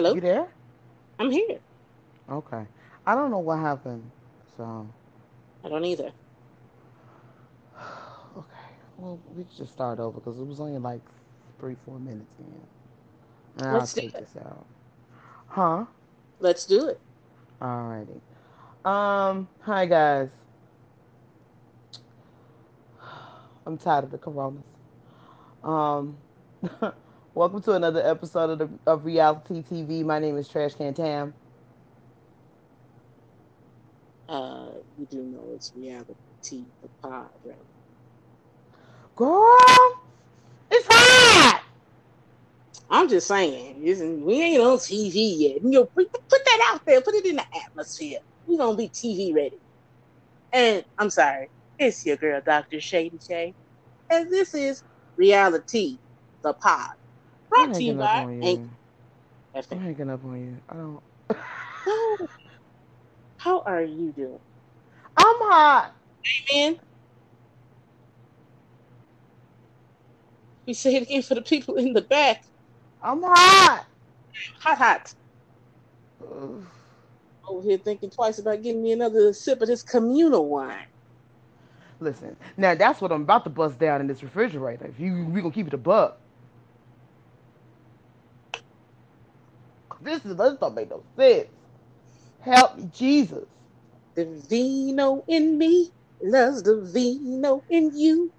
Hello? You there? I'm here. Okay. I don't know what happened. So, I don't either. okay. Well, we just start over because it was only like three, four minutes in. And I'll Let's do take it. this out. Huh? Let's do it. Alrighty. Um, hi guys. I'm tired of the coronas. Um, welcome to another episode of, the, of Reality TV. My name is Trash Can Tam. Uh, you do know it's reality, the pod, right? Girl, it's hot. I'm just saying, isn't we ain't on TV yet. You know, put, put that out there, put it in the atmosphere. We gonna be TV ready. And I'm sorry, it's your girl, Dr. Shady Shay, and this is Reality, the pod, brought I'm to you by on you. I'm hanging up on you. I don't. How, how are you doing, I'm hot. Amen. We say it again for the people in the back. I'm hot. Hot, hot. Ugh. Over here thinking twice about getting me another sip of this communal wine. Listen, now that's what I'm about to bust down in this refrigerator. If you we gonna keep it a buck. This is this don't make no sense. Help me, Jesus. The vino in me loves the vino in you.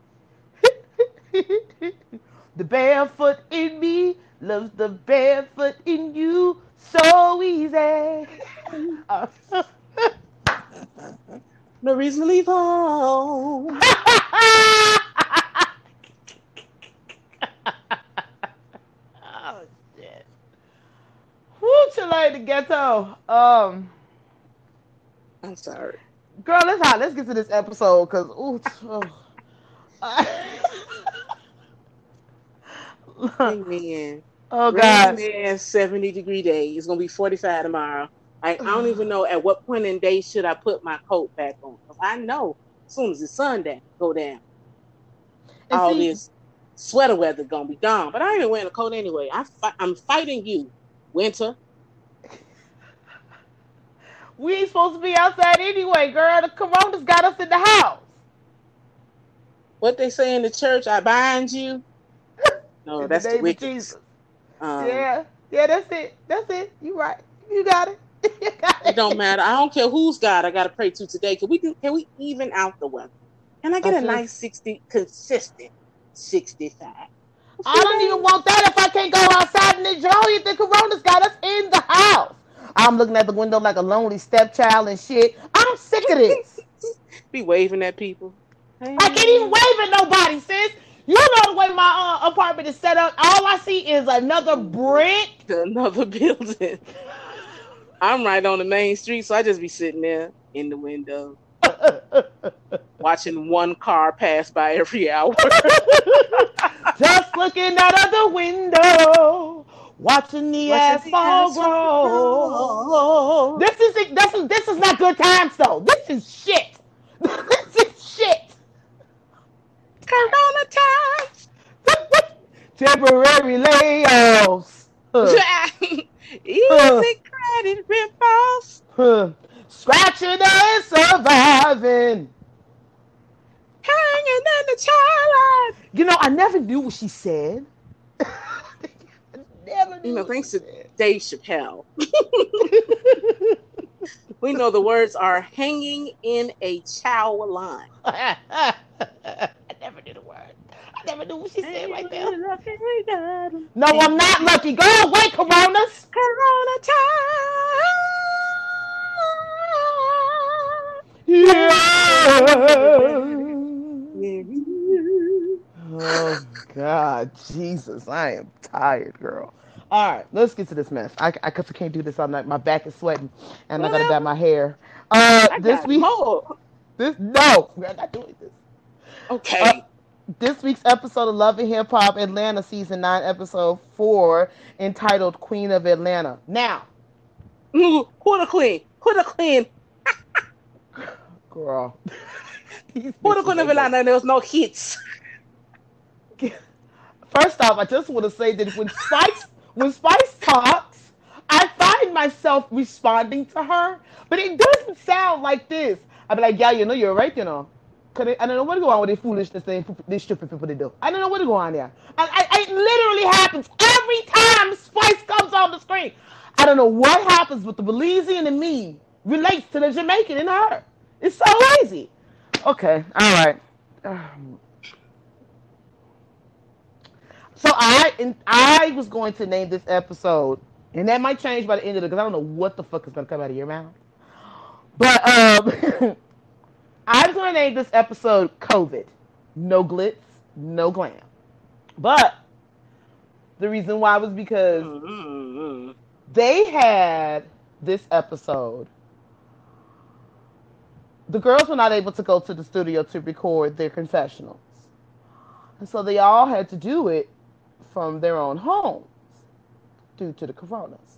the barefoot in me loves the barefoot in you so easy. Uh, No reason to leave home. oh shit. Woo, like the ghetto. Um, I'm sorry. girl, let's hot. Let's get to this episode because ooh. oh. Amen. oh God. Man, 70 degree day. It's gonna be 45 tomorrow. I, I don't even know at what point in day should I put my coat back on. 'Cause I know as soon as the sun down, go down, And all see, this sweater weather gonna be gone. But I ain't even wearing a coat anyway. I fi- I'm fighting you, winter. We ain't supposed to be outside anyway, girl. The corona's got us in the house. What they say in the church, I bind you. No, that's the the wicked. Jesus. Um, yeah, yeah, that's it. That's it. You right. You got it. you got It don't matter. I don't care whose God I got to pray to today. Can we do? Can we even out the weather? Can I get I a nice sixty, consistent sixty-five? I don't even want that if I can't go outside and enjoy it. The corona's got us in the house. I'm looking at the window like a lonely stepchild and shit. I'm sick of this. Be waving at people. I can't even wave at nobody, sis. You know the way my uh, apartment is set up. All I see is another brick. another building. I'm right on the main street, so I just be sitting there in the window watching one car pass by every hour. Just looking out of the window, watching the Watching the asphalt asphalt grow. This is this is this is not good times though. This is shit. this is shit. Corona times. Temporary layoffs. Huh, Easy credit ripoffs. huh. Scratching and surviving. Hanging in the twilight. You know, I never knew what she said. I never knew. You know, thanks to Dave Chappelle. We know the words are hanging in a chow line. I never knew the word. I never knew what she said right there. No, I'm not lucky. Go away, Coronas. Corona time. Yeah. time. Oh God, Jesus, I am tired, girl. All right, let's get to this mess. I, I, cause I can't do this all night. My back is sweating, and I gotta dye my hair. Uh, I this week, more. this no, we're not doing this. Okay. Uh, this week's episode of Love and Hip Hop Atlanta season nine, episode four, entitled "Queen of Atlanta." Now, Ooh, Quarter clean. Quarter clean. girl, these Quarter bitches clean of ain't Atlanta. There was no hits. First off, I just want to say that when Spice when Spice talks, I find myself responding to her, but it doesn't sound like this. I'd be like, yeah, you know, you're right, you know. Cause I don't know what to go on with this foolishness thing, this stupid people they do. I don't know what to go on there. And I, I, it literally happens every time Spice comes on the screen. I don't know what happens, but the Belizean in me relates to the Jamaican in her. It's so lazy. Okay, all right. Um, so I and I was going to name this episode, and that might change by the end of it because I don't know what the fuck is gonna come out of your mouth. But um, I was gonna name this episode COVID. No glitz, no glam. But the reason why was because they had this episode. The girls were not able to go to the studio to record their confessionals. And so they all had to do it from their own homes due to the coronas.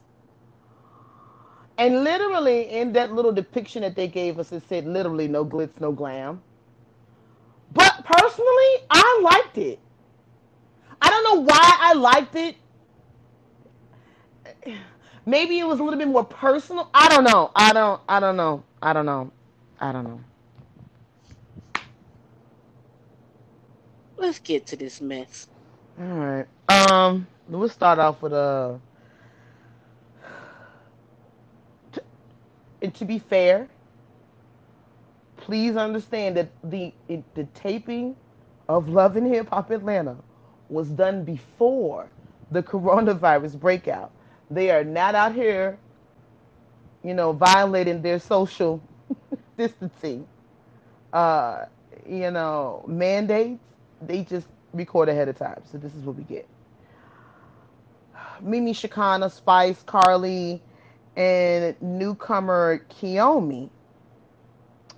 And literally, in that little depiction that they gave us, it said literally no glitz, no glam. But personally, I liked it. I don't know why I liked it. Maybe it was a little bit more personal. I don't know. I don't. I don't know. I don't know. I don't know. Let's get to this mess. All right. Um, we'll start off with uh and to be fair, please understand that the the taping of Love and Hip Hop Atlanta was done before the coronavirus breakout. They are not out here, you know, violating their social distancing, uh, you know, mandates. They just record ahead of time. So this is what we get. Mimi Shekinah, Spice, Karlie, and newcomer Kiyomi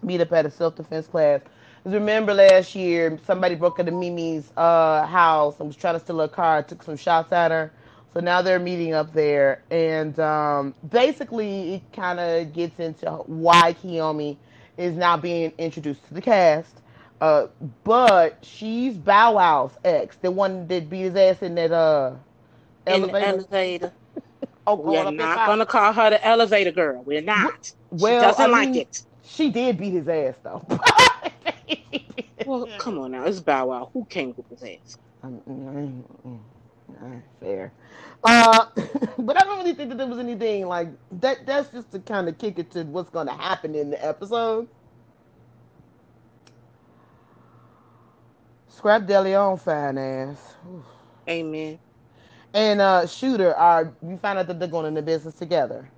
meet up at a self-defense class. 'Cause remember last year, somebody broke into Mimi's uh, house and was trying to steal her car, took some shots at her. So now they're meeting up there, and um, basically it kind of gets into why Kiyomi is now being introduced to the cast. Uh, but she's Bow Wow's ex, the one that beat his ass in that uh elevator. elevator. Oh, We're not gonna call her the elevator girl. We're not. Well, she doesn't I like it. She did beat his ass though. Well, come on now. It's Bow Wow. Who came with his ass? Mm, mm, mm, Fair. Uh, but I don't really think that there was anything like that. That's just to kind of kick it to what's going to happen in the episode. Scrapp DeLeon, fine ass. Oof. Amen. And uh, Shooter are we found out that they're going into business together.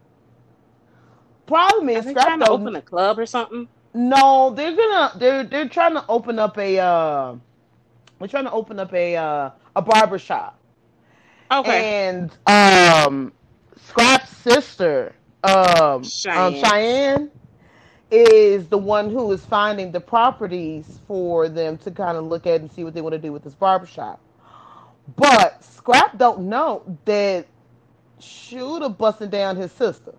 Problem Are is, they Scrapp trying to open a club or something? No, they're gonna they're they're trying to open up a uh they're trying to open up a uh a barber shop. Okay. And um Scrapp's sister, um Cheyenne. um Cheyenne is the one who is finding the properties for them to kind of look at and see what they want to do with this barbershop. But Scrapp don't know that Shooter busting down his sister.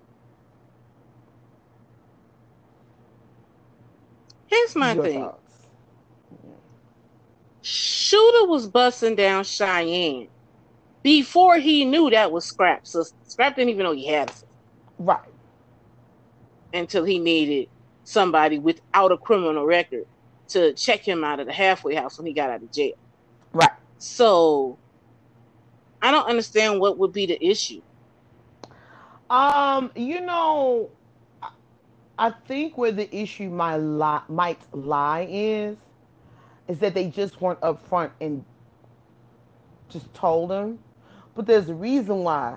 Here's my Your thing. thoughts. Shooter was busting down Cheyenne before he knew that was Scrapp. So Scrapp didn't even know he had a sister Right. until he needed somebody without a criminal record to check him out of the halfway house when he got out of jail. Right. So I don't understand what would be the issue. Um, you know, I- I think where the issue might lie, might lie is, is that they just weren't upfront and just told him. But there's a reason why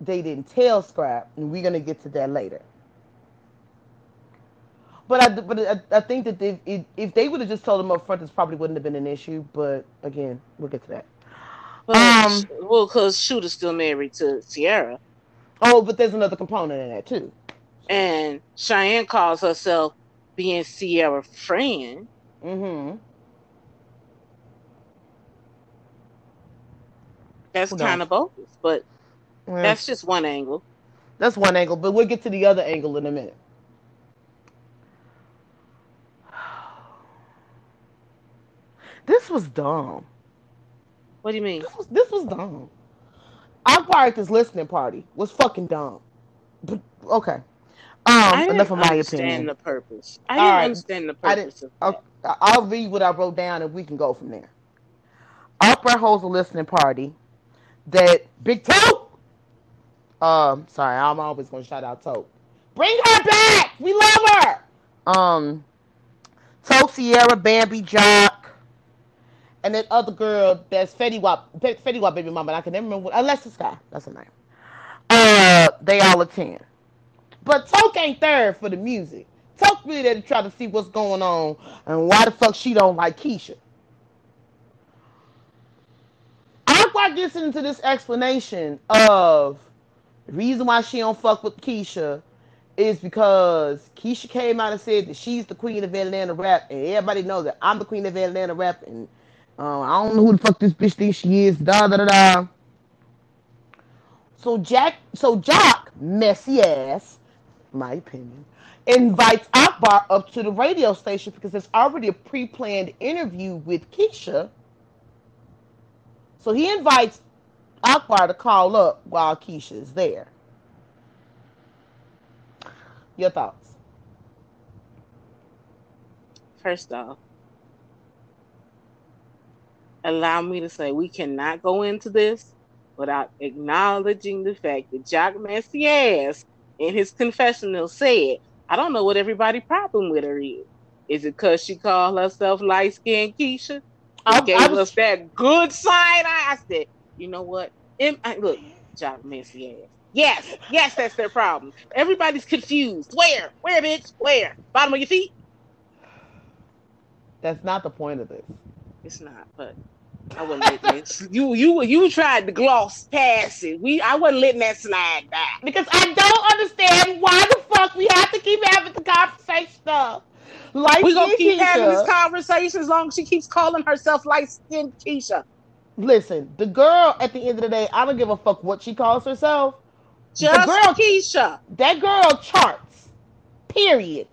they didn't tell Scrapp, and we're gonna get to that later. But I, but I, I think that if, if, if they would have just told him up front, this probably wouldn't have been an issue. But again, we'll get to that. But, Um, well, because Shooter's still married to Sierra, Oh, but there's another component in that too. and Cheyenne calls herself being Sierra friend. Mm-hmm. That's Who kind of bogus, but Well, that's just one angle. That's one angle, but we'll get to the other angle in a minute. This was dumb. What do you mean? This was this was dumb. Part this listening party was fucking dumb. But okay. Um, enough of my opinion. the purpose. I didn't right. understand the purpose. I didn't- purpose of that. Okay, I'll read what I wrote down and we can go from there. Akbar holds a listening party that Big Toe. Um, sorry, I'm always gonna shout out Toe. Bring her back. We love her. Um, Toe, Sierra, Bambi, Jock, and that other girl that's Fetty Wap, Fetty Wap baby mama. I can never remember. What, Alexis Skyy. That's her name. Uh, they all attend, but Toke ain't there for the music. Toke really there to try to see what's going on and why the fuck she don't like Keisha. Aqua gets into this explanation of the reason why she don't fuck with Keisha is because Keisha came out and said that she's the queen of Atlanta rap, and everybody knows that I'm the queen of Atlanta rap, and uh, I don't know who the fuck this bitch thinks she is. Da da da da. So Jack, so Jock, messy ass, my opinion, invites Akbar up to the radio station because there's already a pre-planned interview with Keisha. So he invites Akbar to call up while Keisha is there. Your thoughts? First off, allow me to say we cannot go into this without acknowledging the fact that Jock Messias in his confessional said, I don't know what everybody's problem with her is. Is it because she called herself light skinned Keisha? I- He gave I was- us that good side eye. I said, you know what? Em- I- look, Jock Messias. Yes, yes, that's their problem. Everybody's confused. Where? Where, bitch? Where? Bottom of your feet? That's not the point of this. It's not, but I wasn't letting. You you you tried to gloss past it. We I wasn't letting that slide back. Because I don't understand why the fuck we have to keep having the conversation stuff. Like We gonna keep having this conversation as long as she keeps calling herself light skinned Keisha. Listen, the girl at the end of the day, I don't give a fuck what she calls herself. Just girl- Keisha. That girl charts. Period.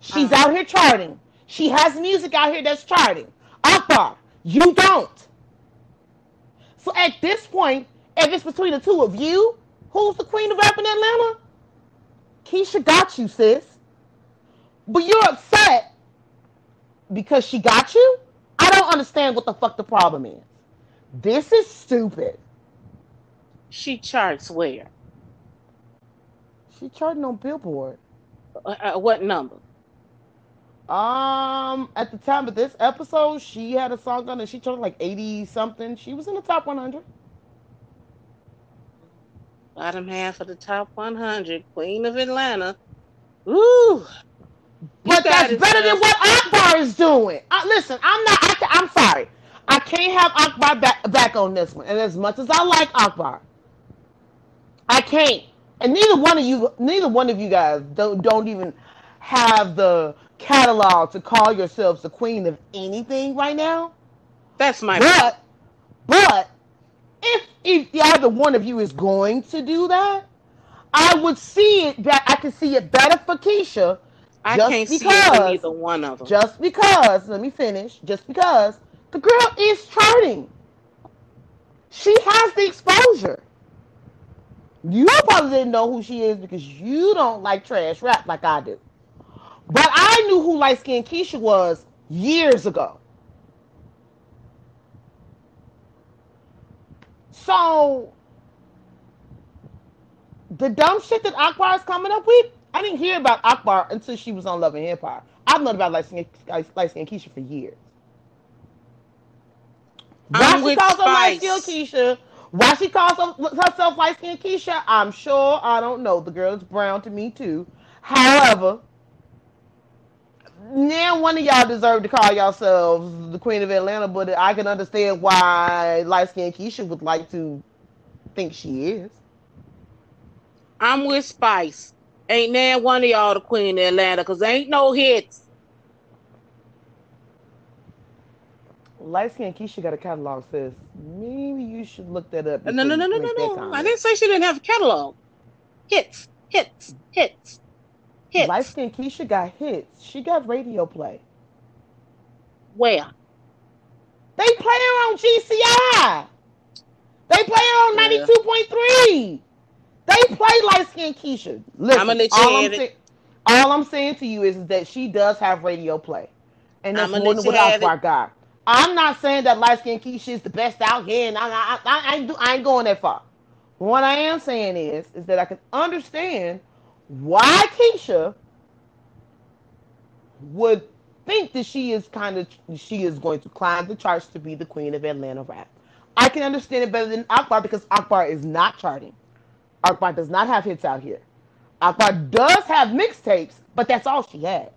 She's Uh-huh. out here charting. She has music out here that's charting. Akbar, you don't. So at this point, if it's between the two of you, who's the queen of rap in Atlanta? Keisha got you, sis. But you're upset because she got you? I don't understand what the fuck the problem is. This is stupid. She charts where? She charting on Billboard. Uh, uh, what number? Um, at the time of this episode, she had a song on and she charted like 80 something. She was in the top 100. Bottom half of the top 100, Queen of Atlanta. Ooh, But that's better than what Akbar is doing. Uh, listen, I'm not, I, I'm sorry. I can't have Akbar back, back on this one. And as much as I like Akbar, I can't. And neither one of you, neither one of you guys don't, don't even have the catalog to call yourselves the queen of anything right now. that's my But, but if if either one of you is going to do that, I would see it that I can see it better for Keisha. I can't see it because- either one of them. Just because, let me finish. Just because the girl is charting, she has the exposure. You probably didn't know who she is because you don't like trash rap like I do. But I knew who light skinned Keisha was years ago. So the dumb shit that Akbar is coming up with, I didn't hear about Akbar until she was on Love and Hip Hop. I've known about light skinned Keisha for years. Why I'm she calls her light skinned Keisha? Why she calls herself light skinned Keisha? I'm sure I don't know. The girl is brown to me too. However, now one of y'all deserve to call yourselves the Queen of Atlanta, but I can understand why light skinned Keisha would like to think she is. I'm with Spice. Ain't now one of y'all the Queen of Atlanta because ain't no hits. Light skinned Keisha got a catalog, sis. Maybe you should look that up. No, no, no, no, no, no. I didn't say she didn't have a catalog. Hits, hits, hits, hits. Light skinned Keisha got hits. She got radio play. Where? They play her on GCI. They play her on 92.3. They they play light skinned Keisha. Listen, let you all, I'm say- all I'm saying to you is, is that she does have radio play. And that's more than what Akbar got. I'm not saying that light skinned Keisha is the best out here, and I, I, I, I, ain't do, I ain't going that far. What I am saying is, is that I can understand why Keisha would think that she is kind of she is going to climb the charts to be the queen of Atlanta rap. I can understand it better than Akbar because Akbar is not charting. Akbar does not have hits out here. Akbar does have mixtapes, but that's all she has.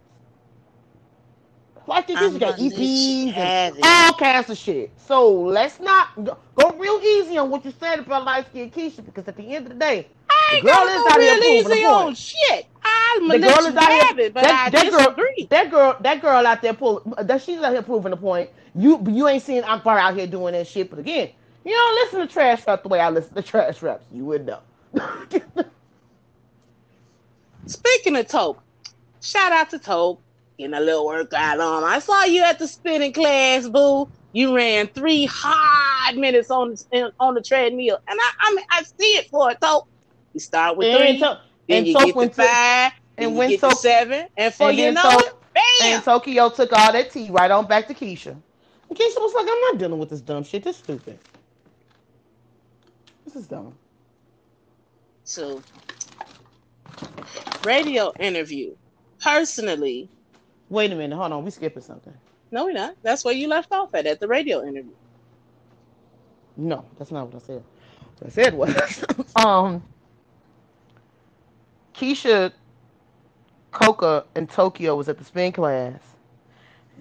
Like this, she got gonna let you EPs and all kinds of shit. So let's not go, go real easy on what you said about light skinned Keisha because at the end of the day, I the girl is out here proving easy on shit. I'm The girl is out here. it, but that, I that girl, that girl, that girl out there pull, that she's out here proving the point. You, you ain't seen Akbar out here doing that shit. But again, you don't listen to trash rap the way I listen to trash raps. You would know. Speaking of Toke, shout out to Toke. Getting a little workout on. I saw you at the spinning class, boo. You ran three hard minutes on the on the treadmill, and I I, mean, I see it for it, Toke. You start with and three, to, then and you get to five, and then you get to seven, and and you know it, bam! and Tokyo took all that tea right on back to Keisha. And Keisha was like, I'm not dealing with this dumb shit. This is stupid. This is dumb. to radio interview. Personally, Wait a minute. Hold on. We skipping something. no, we're not. That's where you left off at at the radio interview. No, that's not what I said. What I said was, um, Keisha, Coca, and Tokyo was at the spin class,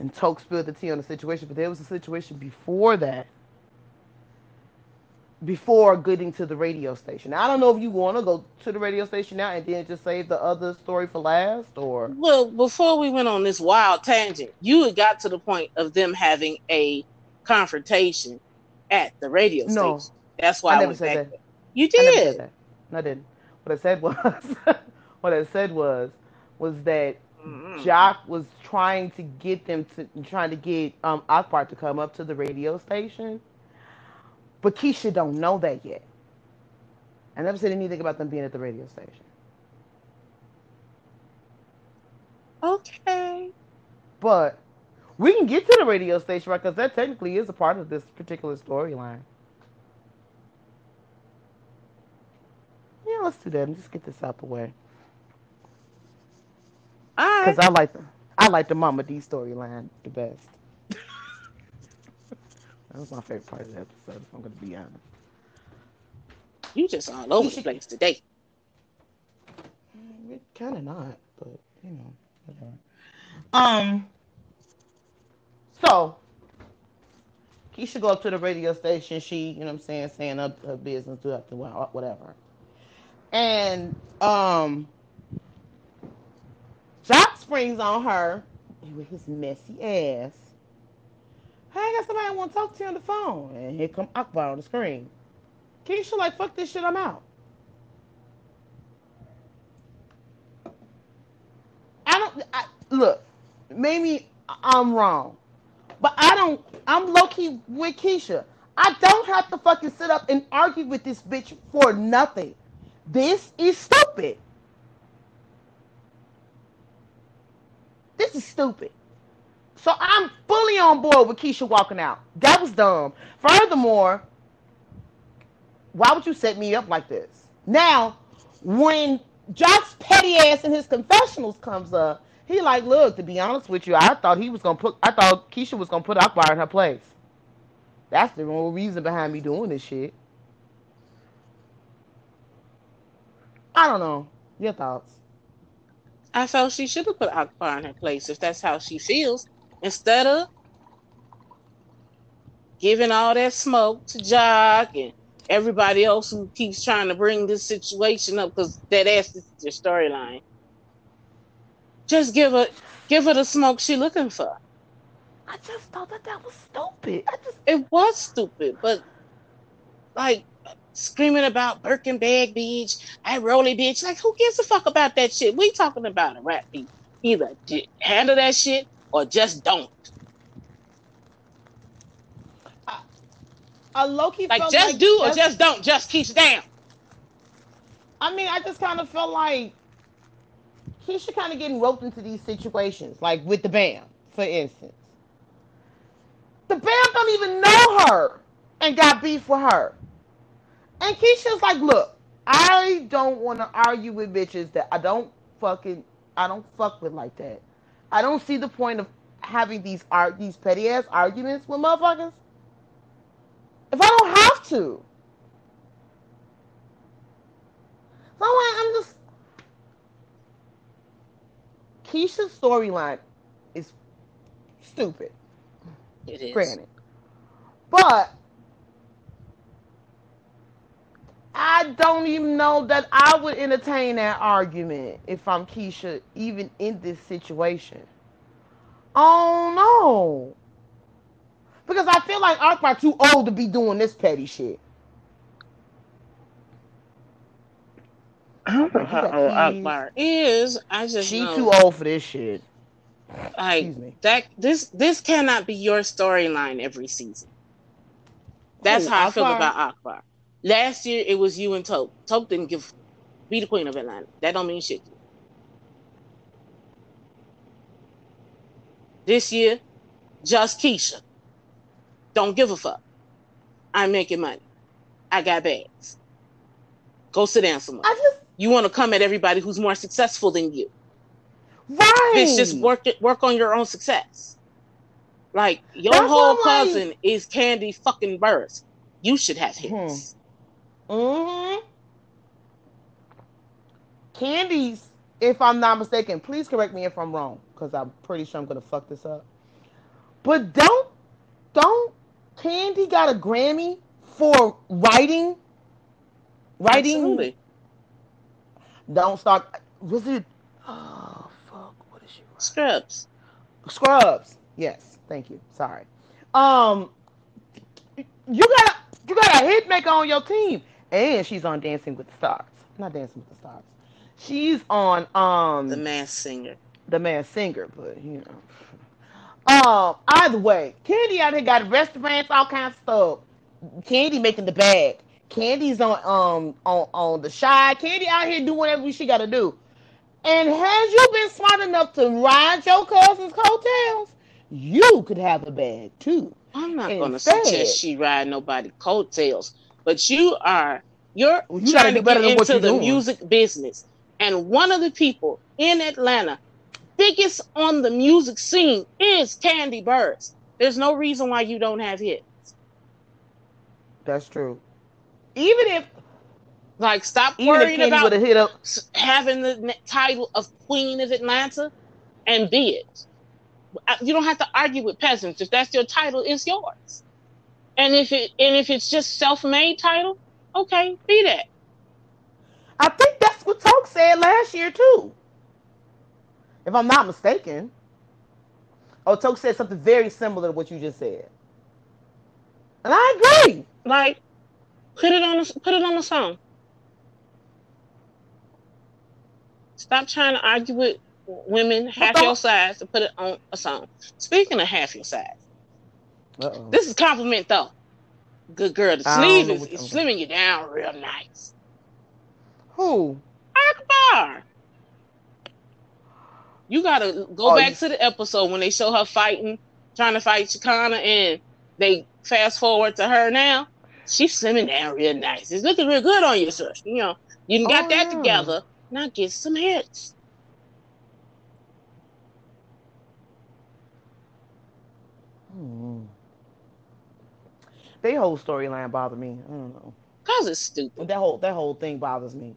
and Toke spilled the tea on the situation. But there was a situation before that, before getting to the radio station. Now, I don't know if you want to go to the radio station now and then just save the other story for last, or Well, before we went on this wild tangent, you had got to the point of them having a confrontation at the radio No. station. That's why I I, never said that. there. You I never did. said that. No, I didn't. What I said was, what I said was, was that Mm-mm. Jock was trying to get them to trying to get um Akbar to come up to the radio station, but Keisha don't know that yet. I never said anything about them being at the radio station. Okay. But we can get to the radio station right because that technically is a part of this particular storyline. Yeah, let's do that and just get this out the way All right. because I like the I like the Mama D storyline the best. that was my favorite part of the episode. If I'm gonna be honest. You just all over the place today. Kind of not, but you know, whatever. Um. So, Keisha go up to the radio station. She, you know, what I'm saying, saying her, her business, do up whatever. And um, Jock springs on her and with his messy ass. Hey, I got somebody I want to talk to on the phone, and here come Akbar on the screen. Keisha like, fuck this shit, I'm out. I don't I, look. Maybe I'm wrong, but I don't. I'm low key with Keisha. I don't have to fucking sit up and argue with this bitch for nothing. This is stupid. This is stupid. So I'm fully on board with Keisha walking out. That was dumb. Furthermore, why would you set me up like this? Now, when Jock's petty ass in his confessionals comes up, he like, look, to be honest with you, I thought he was gonna put I thought Keisha was gonna put Akbar in her place. That's the real reason behind me doing this shit. I don't know. Your thoughts. I felt she should have put Akbar in her place if that's how she feels. Instead of giving all that smoke to Jock and everybody else who keeps trying to bring this situation up because that ass is your storyline. Just give her give her the smoke she looking for. I just thought that that was stupid. I just It was stupid, but like screaming about Birkin bag bitch, I rolly bitch. Like who gives a fuck about that shit? We talking about a rap beat. Either handle that shit or just don't. I low key Like just like do or just don't. Just keep down. I mean, I just kind of felt like Keisha kind of getting roped into these situations, like with the band, for instance. The band don't even know her and got beef with her. And Keisha's like, look, I don't want to argue with bitches that I don't fucking I don't fuck with like that. I don't see the point of having these art these petty ass arguments with motherfuckers if I don't have to. So I'm just Keisha's storyline is stupid. It is. Granted. But I don't even know that I would entertain that argument if I'm Keisha, even in this situation. Oh no. Because I feel like Akbar too old to be doing this petty shit. I don't know how old Akbar is. I just She know, too old for this shit. like Excuse me. that. This this cannot be your storyline every season. That's Who, how I feel about Akbar. Last year it was you and Tope. Tope didn't give be the queen of Atlanta. That don't mean shit. This year, just Keisha. Don't give a fuck. I'm making money. I got bags. Go sit down somewhere. I just You want to come at everybody who's more successful than you. right. Bitch, just work it, work on your own success. Like your That's whole what I'm like- cousin is Candy fucking Burris. You should have hmm. hits. Mm-hmm. Candies, if I'm not mistaken, please correct me if I'm wrong, because I'm pretty sure I'm gonna fuck this up. But don't don't Kandi got a Grammy for writing? Writing Absolutely. don't start was it oh fuck what is she write? Scrubs. Scrubs. Yes, thank you. Sorry. Um you got a you got a hit maker on your team. And she's on Dancing with the Stars. Not Dancing with the Stars. She's on um The Masked Singer. the man singer, but you know. Um, either way, Kandi out here got restaurants, all kinds of stuff. Kandi making the bag. Kandi's on um on on the shy. Kandi out here doing whatever she got to do. And has you been smart enough to ride your cousin's coattails, you could have a bag too. I'm not going to Instead- suggest she ride nobody coattails, but you are you're Well, you trying to get into the doing. music business, and one of the people in Atlanta, biggest on the music scene, is Kandi Burruss. There's no reason why you don't have hits. That's true. Even if Like, stop even worrying about hit up, having the title of Queen of Atlanta and be it. You don't have to argue with peasants. If that's your title, it's yours. And if it and if it's just self-made title, okay, be that. I think that's what Toke said last year too. If I'm not mistaken. Oh, Toke said something very similar to what you just said. And I agree. Like, put it on a, put it on a song. Stop trying to argue with women half your size and put it on a song. Speaking of half your size, Uh-oh. this is compliment though. Good girl. The sleeve is, is slimming you down real nice. Who? Akbar. You gotta go Oh, back you- to the episode when they show her fighting, trying to fight Shekinah, and they fast forward to her now. She's slimming down real nice. It's looking real good on you, sir. You know, you got Oh, that yeah. together. Now get some hits. They whole storyline bothered me. I don't know. Cause it's stupid. That whole that whole thing bothers me.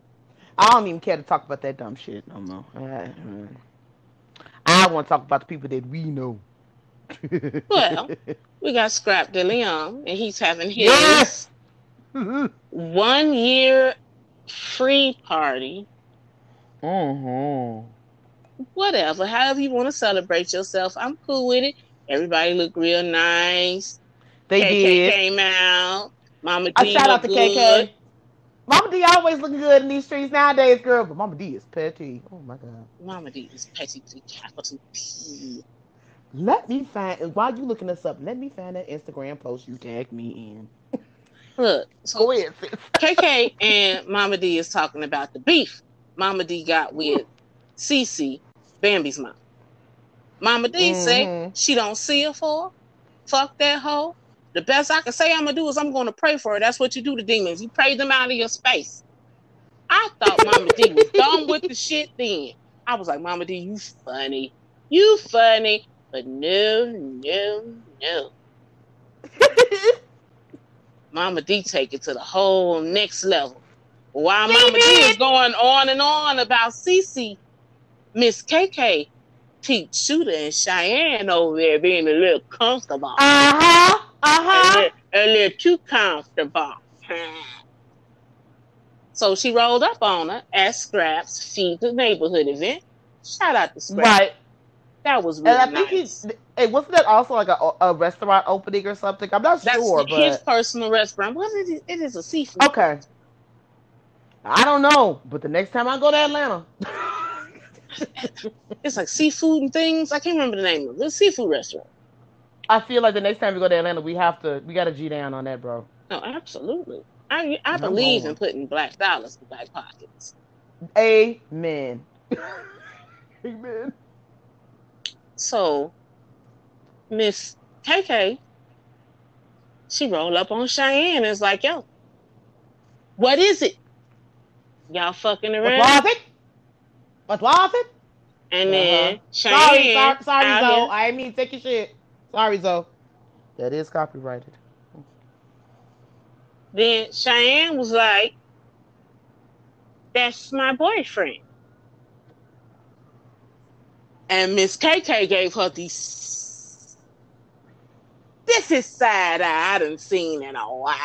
I don't even care to talk about that dumb shit. I don't know. I, I want to talk about the people that we know. Well. We got Scrapp DeLeon, and he's having his Yes! one year free party. mm-hmm. Whatever, however you want to celebrate yourself, I'm cool with it. Everybody look real nice. They KK did. came out. Mama D I shout out to good. KK. Mama D always looking good in these streets nowadays, girl. But Mama D is petty. Oh my god. Mama D is petty to capital P. Let me find. While you looking this up, let me find that Instagram post you tagged me in. Look, so Go ahead, sis. KK and Mama D is talking about the beef Mama D got with Cece, Bambi's mom. Mama D say Mhm. she don't see her for. Fuck that hoe. The best I can say I'm gonna do is I'm gonna pray for her. That's what you do to demons. You pray them out of your space. I thought Mama D was done with the shit then. I was like, Mama D, you funny. You funny. But no, no, no. Mama D take it to the whole next level. While Mama D is going on and on about Cece, Miss KK keeps Shooter and Cheyenne over there being a little comfortable. Uh huh. Uh a, huh. little, a little too comfortable. so she rolled up on her at Scrapp's Feed the Neighborhood event. Shout out to Scrapp's. Right. That was really And I think nice. he's. Hey, wasn't that also like a, a restaurant opening or something? I'm not That's sure, his but personal restaurant. What is it? It is a seafood. okay. I don't know, but the next time I go to Atlanta, It's like seafood and things. I can't remember the name of the seafood restaurant. I feel like the next time we go to Atlanta, we have to. We got to G down on that, bro. No, absolutely. I I I'm believe in putting black dollars in black pockets. Amen. Amen. So, Miss KK, she rolled up on Cheyenne and was like, yo, what is it? Y'all fucking What around? was it? What was it? And then uh-huh. Cheyenne, Sorry, sorry, sorry, out Zoe. I didn't mean to take your shit. Sorry, Zoe. That is copyrighted. then Cheyenne was like, that's my boyfriend. And Miss KK gave her these. This is side I I done seen in a while.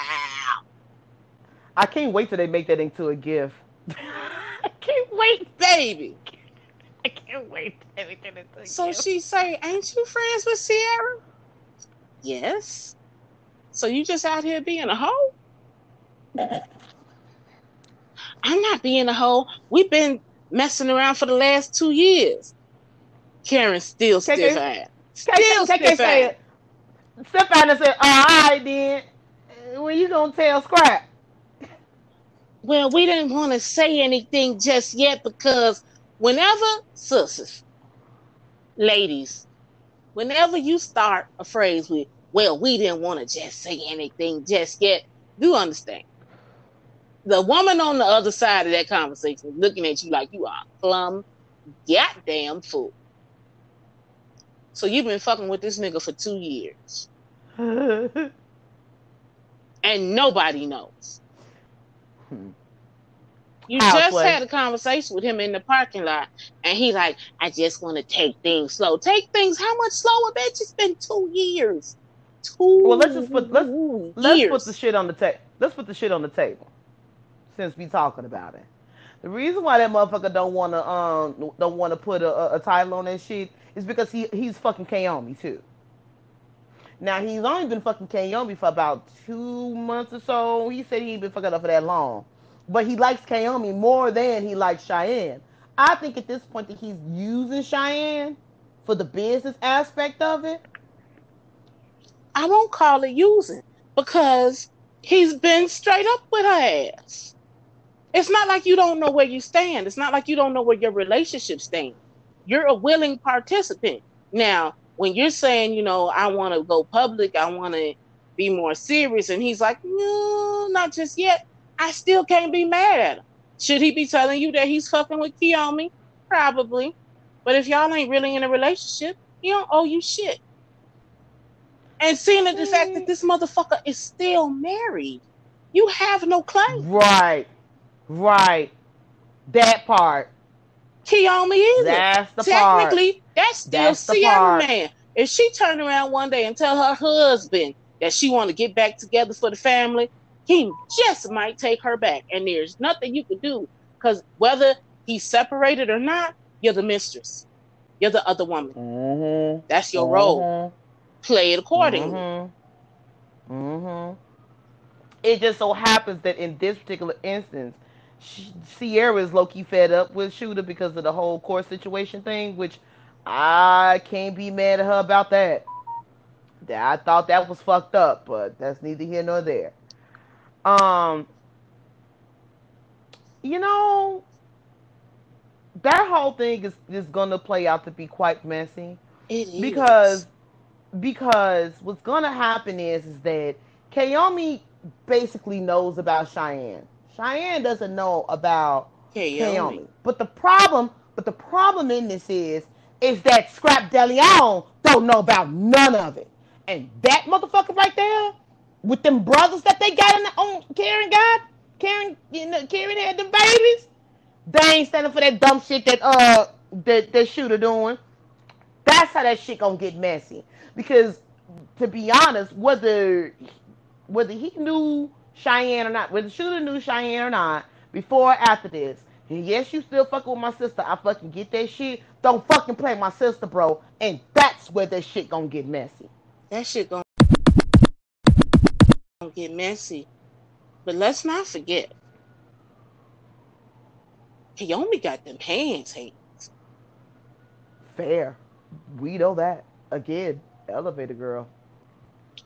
I can't wait till they make that into a GIF. I can't wait. Baby. I can't wait till they make that into a So GIF. she say, Ain't you friends with Sierra? Yes. So you just out here being a hoe? I'm not being a hoe. We've been messing around for the last two years. Karen still KK stiff ass. Still KK stiff ass. Step out and say, all right then. When you gonna tell Scrapp? Well, we didn't want to say anything just yet because whenever, sisters, ladies, whenever you start a phrase with, well, we didn't want to just say anything just yet, do understand. The woman on the other side of that conversation is looking at you like you are a plum goddamn fool. So you've been fucking with this nigga for two years and nobody knows. Hmm. You just had a conversation with him in the parking lot, and he's like, "I just want to take things slow. Take things how much slower, bitch? It's been two years. Two. Well, let's just put- let's- Let's put the shit on the table. Let's put the shit on the table. Since we talking about it, the reason why that motherfucker don't want to um don't want to put a, a, a title on that shit is because he he's fucking Kiyomi too. Now he's only been fucking Kiyomi for about two months or so. He said he ain't been fucking up for that long, but he likes Kiyomi more than he likes Cheyenne. I think at this point that he's using Cheyenne for the business aspect of it. I won't call it using because he's been straight up with her ass. It's not like you don't know where you stand. It's not like you don't know where your relationship stands. You're a willing participant. Now, when you're saying, you know, I want to go public, I want to be more serious, and he's like, no, not just yet. I still can't be mad at him. Should he be telling you that he's fucking with Kiyomi? Probably. But if y'all ain't really in a relationship, he don't owe you shit. And seeing the fact that this motherfucker is still married, you have no claim. Right, right. That part. Kiyomi either. That's the part. Technically, that's still That's Sierra man. If she turn around one day and tell her husband that she want to get back together for the family, he just might take her back. And there's nothing you can do because whether he's separated or not, you're the mistress. You're the other woman. Mm-hmm. That's your role. Play it accordingly. Mm-hmm. Mm-hmm. It just so happens that in this particular instance, Sierra is low key fed up with Shooter because of the whole court situation thing, which I can't be mad at her about. That- I thought that was fucked up, but that's neither here nor there. Um, you know, that whole thing is is going to play out to be quite messy It is. because because what's going to happen is is that Kiyomi basically knows about Cheyenne. Cheyenne doesn't know about Kiyomi. Kiyomi. But the problem, but the problem in this is, is that Scrapp DeLeon don't know about none of it. And that motherfucker right there, with them brothers that they got in the own Karen got, Karen, you know, Karen had them babies. They ain't standing for that dumb shit that uh that that shooter doing. That's how that shit gonna get messy. Because to be honest, whether whether he knew Cheyenne or not, whether the shooter knew Cheyenne or not, before or after this, yes, you still fucking with my sister. I fucking get that shit. Don't fucking play my sister, bro. And that's where that shit gonna get messy. That shit gonna gonna get messy. But let's not forget, Kiyomi got them hands, hey. Fair. We know that. Again, elevator girl.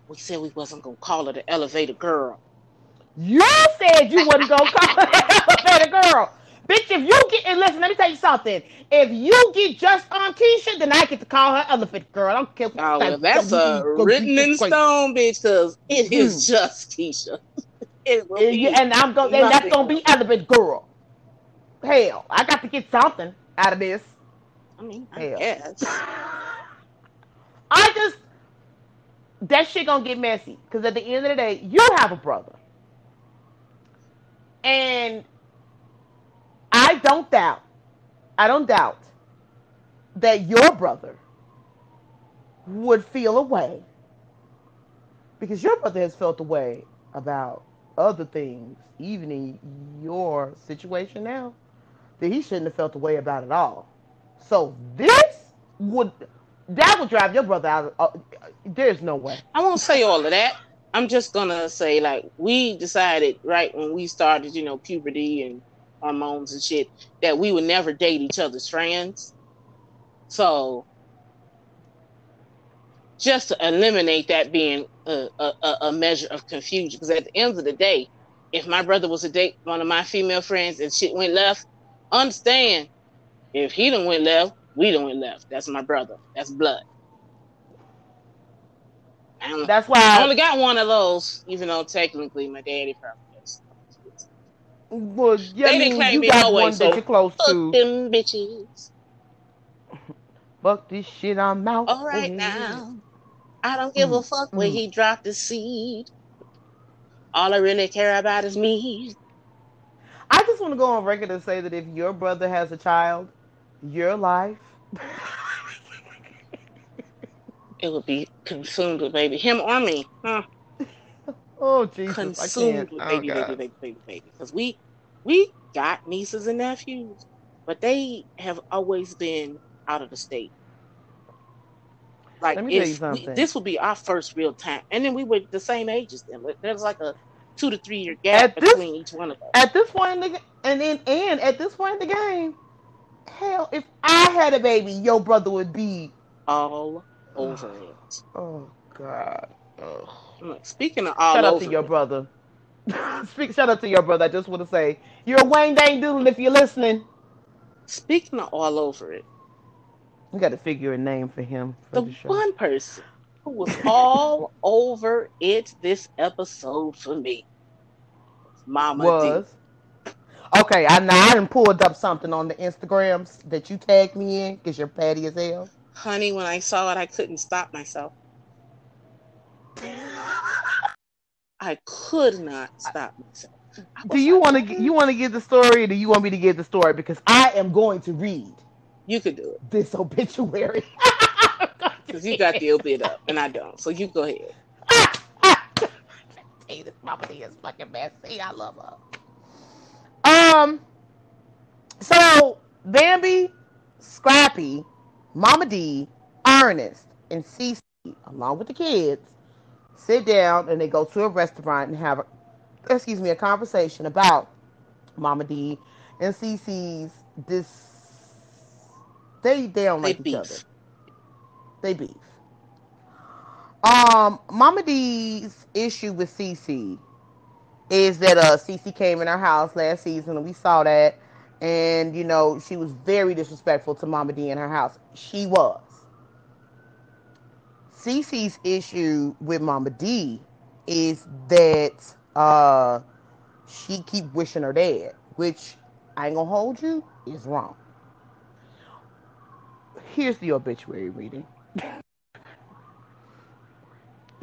We said we wasn't gonna call her the elevator girl. You said you wasn't gonna call her the elevator girl. Bitch, if you get and listen, let me tell you something. If you get just on Keisha, then I get to call her elephant girl. I don't care. what Oh, well, that's go- a written in stone, bitch, because it hmm. is just Keisha. It will And, be. and I'm going. And that's gonna be elephant girl. Hell, I got to get something out of this. I mean, I Hell. guess. I just that shit gonna get messy because at the end of the day, you have a brother, and I don't doubt, I don't doubt that your brother would feel a way because your brother has felt a way about other things, even in your situation now, that he shouldn't have felt a way about at all. So this would that would drive your brother out. Of, uh, there's no way. I won't say all of that. I'm just gonna say like we decided right when we started, you know, puberty and hormones and shit, that we would never date each other's friends. So just to eliminate that being a, a, a- measure of confusion, because at the end of the day, if my brother was to date one of my female friends and shit went left, understand if he done went left, we done went left. That's my brother. That's blood. I don't- That's I why. only got one of those, even though technically my daddy probably. Well, yeah, They I mean, you got no one so that you're close Fuck to. them bitches. Fuck this shit, I'm out. All right Oh, now. I don't give a Mm, fuck where mm. he dropped the seed. All I really care about is me. I just want to go on record and say that if your brother has a child, your life. It would be consumed with baby. Him or me. Huh? Oh Jesus, I Consumed with Oh, baby, baby, baby, baby, baby. Because we we got nieces and nephews, but they have always been out of the state. Like Let me tell you if we- this would be our first real time, and then we were the same age as them. There's like a two to three year gap this- between each one of us. At this point in the and then and at this point in the game, hell, if I had a baby, your brother would be. all over it. Oh God. Ugh. Look, Speaking of all Shout out over to your brother. Speak. Shout out to your brother. I just want to say you're a Wayne Dang Doodle if you're listening. speaking of all over it, We got to figure a name for him for the the, one person who was all over it this episode for me Mama was. Okay, I now I done pulled up something on the Instagrams that you tagged me in because you're patty as hell. Honey, when I saw it, I couldn't stop myself. I could not stop myself. Do you want to you want to give the story, or do you want me to give the story? Because I am going to read You could do it this obituary. because you got the obit up, and I don't. So you go ahead. this mama is fucking messy. I love her. Um. So Bambi, Scrappy, Mama D, Ernest, and Cece, along with the kids, sit down and they go to a restaurant and have, a, excuse me, a conversation about Mama D and Cece's this. They they don't They like each other. They beef. Um, Mama D's issue with Cece is that uh Cece came in our house last season and we saw that and you know she was very disrespectful to Mama D in her house. She was. Cece's issue with Mama D is that uh she keep wishing her dad, which I ain't gonna hold you is wrong. Here's the obituary reading.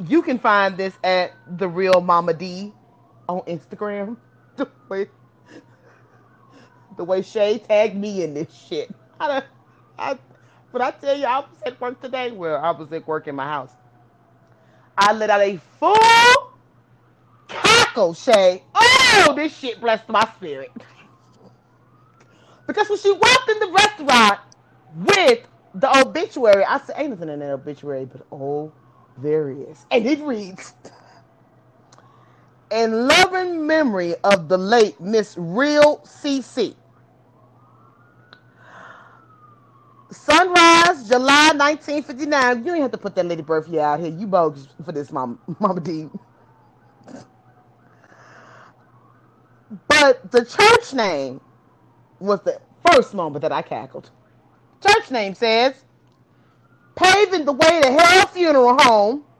you can find this at the real Mama D on Instagram. The way, the way Shay tagged me in this shit. I, I, but I tell you, I was at work today. Well, I was at work in my house. I let out a full cackle, Shay. Oh, this shit blessed my spirit. Because when she walked in the restaurant with the obituary, I said, ain't nothing in that obituary, but oh, there is. And it reads, in loving memory of the late Miss Real CC. Sunrise, July 1959. You ain't have to put that lady birth year out here. You bogus for this, Mama, Mama D. But the church name was the first moment that I cackled. Church name says, paving the way to Hell Funeral Home.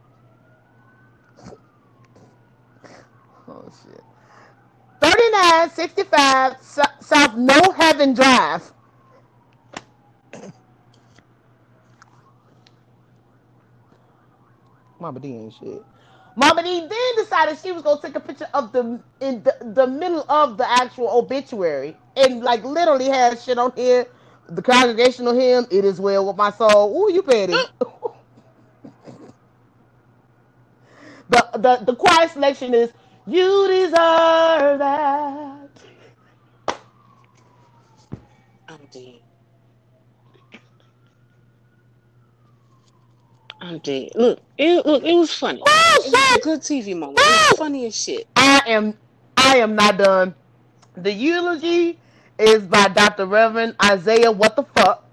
Oh, shit. 3965 South No Heaven Drive. Mama D ain't shit. Mama D then decided she was gonna take a picture of the in the, the middle of the actual obituary and like literally had shit on here. The congregational hymn, "It is well with my soul." Ooh, you petty. the the the choir selection is "You deserve that." I'm dead. I'm dead. Look, it look, it was funny. Oh, It was a good TV moment. It was funny as shit. I am I am not done. The eulogy is by Dr. Reverend Isaiah What the fuck.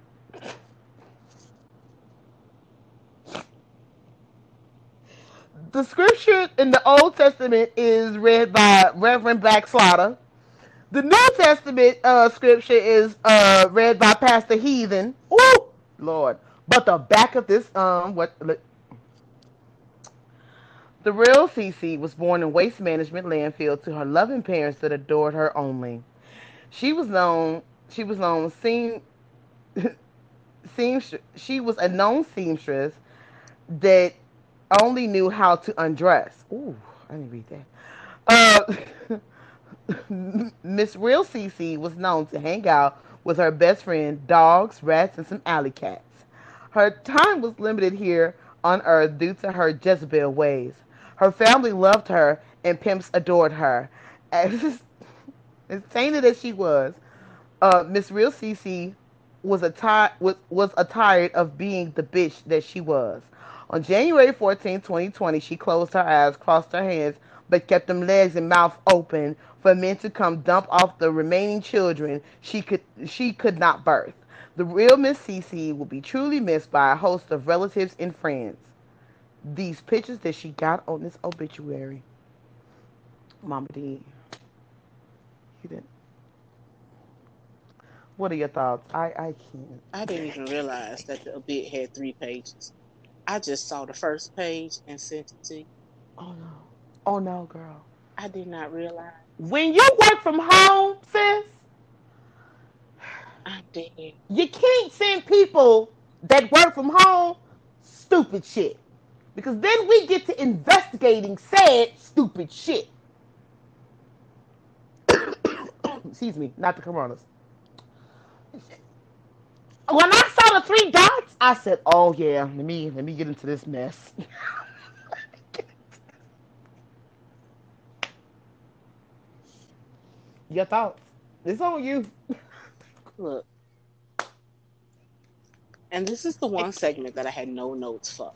The scripture in the Old Testament is read by Reverend Backslaughter. The New Testament uh, scripture is uh, read by Pastor Heathen. Ooh, Lord. But the back of this um what the real Cece was born in waste management landfill to her loving parents that adored her only. She was known she was known seam, seamstress she was a known seamstress that only knew how to undress. Ooh, I didn't read that. Uh, Miss Real Cece was known to hang out with her best friend, dogs, rats, and some alley cats. Her time was limited here on earth due to her Jezebel ways. Her family loved her and pimps adored her. As, tainted as she was, uh, Miss Real Cece was a ti- was, was a tired of being the bitch that she was. On January 14, 2020, she closed her eyes, crossed her hands, but kept them legs and mouth open for men to come dump off the remaining children she could she could not birth. The real Miss Cece will be truly missed by a host of relatives and friends. These pictures that she got on this obituary. Mama D. You didn't. What are your thoughts? I, I can't. I didn't even realize that the obit had three pages. I just saw the first page and sent it to you. Oh no. Oh no, girl. I did not realize. When you work from home, sis, You can't send people that work from home stupid shit. Because then we get to investigating said stupid shit. Excuse me, not the coronas. When I saw the three dots, I said, "Oh yeah, let me let me get into this mess." Your thoughts? It's on you. Look. And this is the one segment that I had no notes for.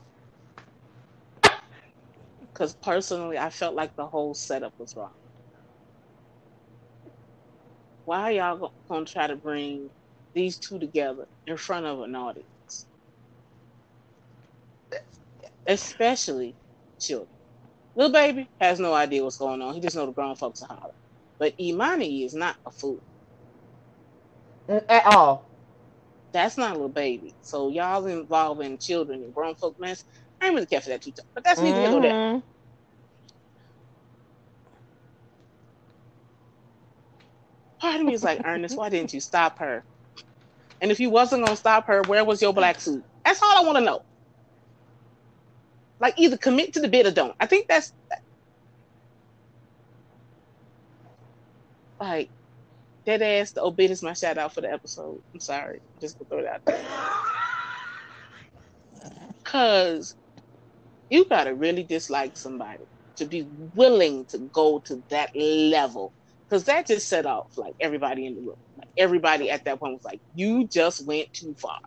Because personally, I felt like the whole setup was wrong. Why are y'all going to try to bring these two together in front of an audience? Especially children. Little baby has no idea what's going on. He just know the grown folks are hollering. But Imani is not a fool. At all. That's not a little baby. So y'all involving children and grown folk mess. I ain't really care for that too. But that's neither mm-hmm. here. Part of me is like, Ernest, why didn't you stop her? And if you wasn't gonna stop her, where was your black suit? That's all I want to know. Like either commit to the bid or don't. I think that's like that ass the obit is my shout out for the episode. I'm sorry. Just to throw it out there. Cause you gotta really dislike somebody to be willing to go to that level. Cause that just set off like everybody in the room. Like everybody at that point was like, you just went too far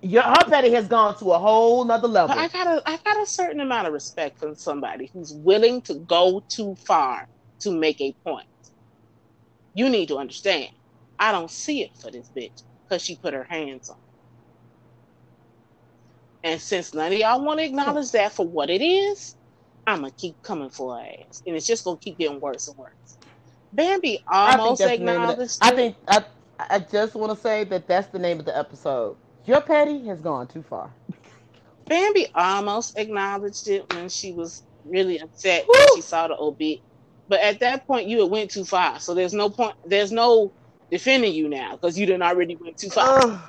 your her petty has gone to a whole nother level. But I got a I got a certain amount of respect from somebody who's willing to go too far to make a point. You need to understand. I don't see it for this bitch because she put her hands on. And since none of y'all want to acknowledge that for what it is, I'm gonna keep coming for her ass, and it's just gonna keep getting worse and worse. Bambi almost I acknowledged. I think I I just want to say that that's the name of the episode your petty has gone too far. Bambi almost acknowledged it when she was really upset Woo! when she saw the obit. But at that point, you had went too far. So there's no point. There's no defending you now because you didn't already went too far. Uh.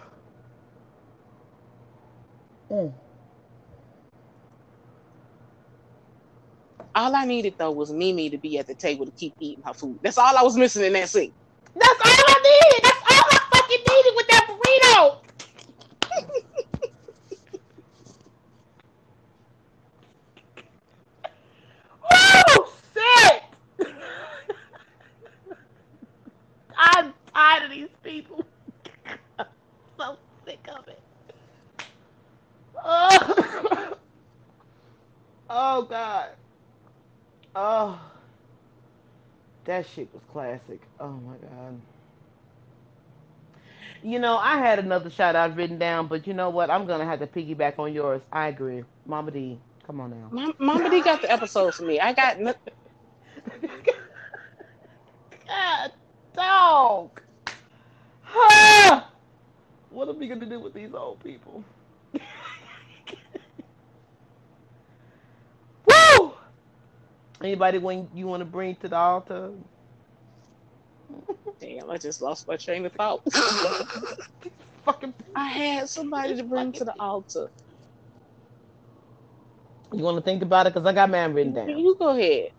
Mm. All I needed though was Mimi to be at the table to keep eating her food. That's all I was missing in that scene. That's all I needed. That's all I fucking needed with that burrito. oh shit! I'm tired of these people. I'm so sick of it. Oh, oh God. Oh, that shit was classic. Oh my God. You know, I had another shout out written down, but you know what? I'm gonna have to piggyback on yours. I agree. Mama D, come on now. Mama D got the episodes for me. I got. No- God, dog. Huh. What are we gonna do with these old people? Woo! Anybody when you want to bring to the altar? Damn, I just lost my train of thought. Fucking, I had somebody to bring to the altar. You want to think about it? Because I got mine written down. You go ahead.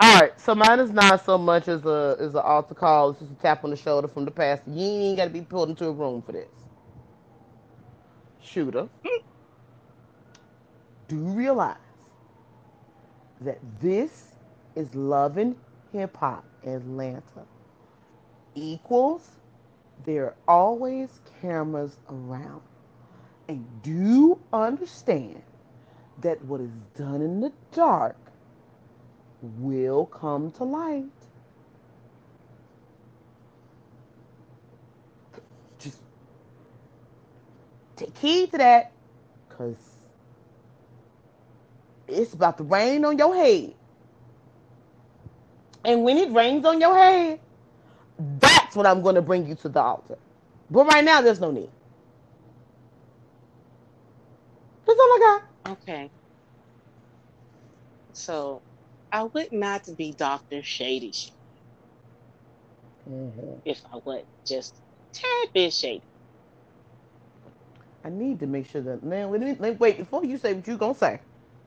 All right, so mine is not so much as a as an altar call. It's just a tap on the shoulder from the pastor. You ain't got to be pulled into a room for this. Shooter, hmm. do you realize that this is loving hip hop Atlanta equals there are always cameras around. And do understand that what is done in the dark will come to light. Just take heed to that because it's about to rain on your head. And when it rains on your head, that's when I'm going to bring you to the altar. But right now, there's no need. That's all I got. Okay. So, I would not be Dr. Shady mm-hmm. if I would just tad bit shady. I need to make sure that man. Wait, wait before you say what you're gonna say.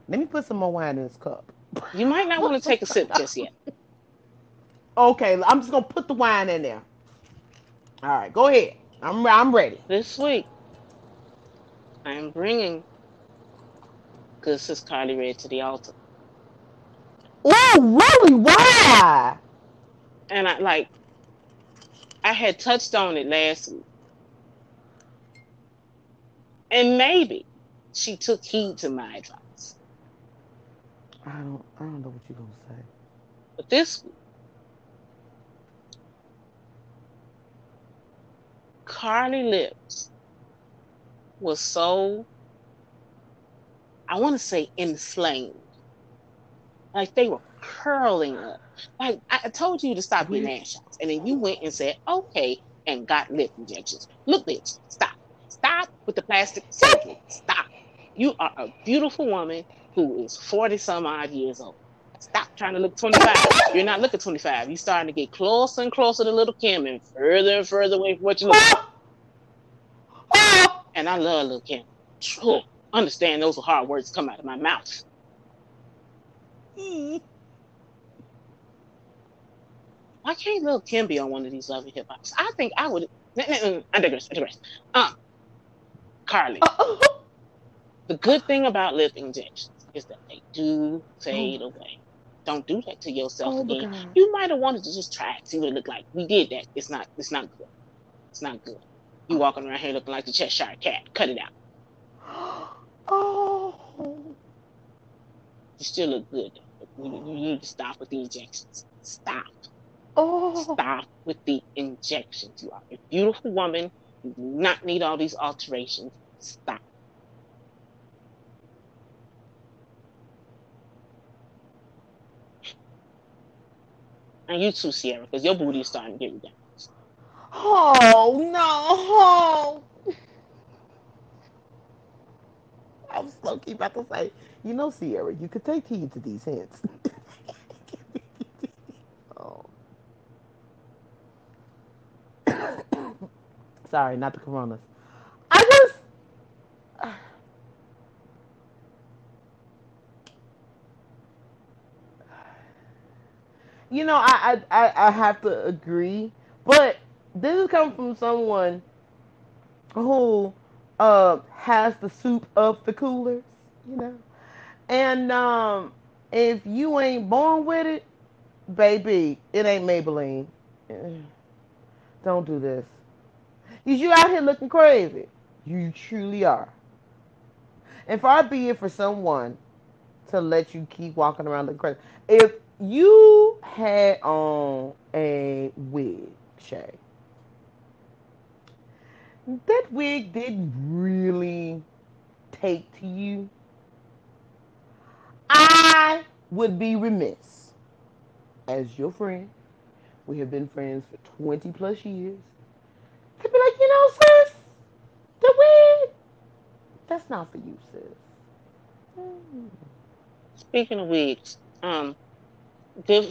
Let me put some more wine in this cup. You might not want to take a sip just yet. Okay, I'm just gonna put the wine in there. All right, go ahead. I'm I'm ready. This week, I'm bringing good sis Karlie Redd to the altar. Oh, really? Why? And I like, I had touched on it last week, and maybe she took heed to my advice. I don't, I don't know what you're gonna say. But this Karlie Lips was so I want to say inflamed. Like they were curling up. Like I told you to stop getting ass shots, and then you went and said, okay, and got lip injections. Look, bitch, stop. Stop with the plastic surgery. Stop. You are a beautiful woman who is 40 some odd years old. Stop trying to look 25. You're not looking 25. You're starting to get closer and closer to little Kim and further and further away from what you look like. And I love little Kim. Understand those are hard words come out of my mouth. Why can't little Kim be on one of these Love and Hip Hops? I think I would. Mm, mm, mm, I digress. I digress. Um, Karlie. the good thing about lip injections is that they do fade oh. away. Don't do that to yourself Oh, again. God. You might have wanted to just try it, see what it looked like. We did that. It's not. It's not good. It's not good. You oh. walking around here looking like the Cheshire Cat. Cut it out. Oh. You still look good. You, you need to stop with the injections. Stop. Oh. Stop with the injections. You are a beautiful woman. You do not need all these alterations. Stop. And you too, Sierra, because your booty is starting to get redundant. Oh no! I was low key about to say, you know, Sierra, you could take heed to these hints. oh. Sorry, not the coronas. I just. You know, I, I I have to agree, but this is coming from someone who uh, has the soup of the coolers, you know. And um, if you ain't born with it, baby, it ain't Maybelline. Don't do this. Cause you out here looking crazy. You truly are. And far be it for someone to let you keep walking around looking crazy. If you had on a wig, Shay, that wig didn't really take to you, I would be remiss as your friend. We have been friends for 20 plus years. To be like, you know, sis, the wig, that's not for you, sis. Speaking of wigs, um,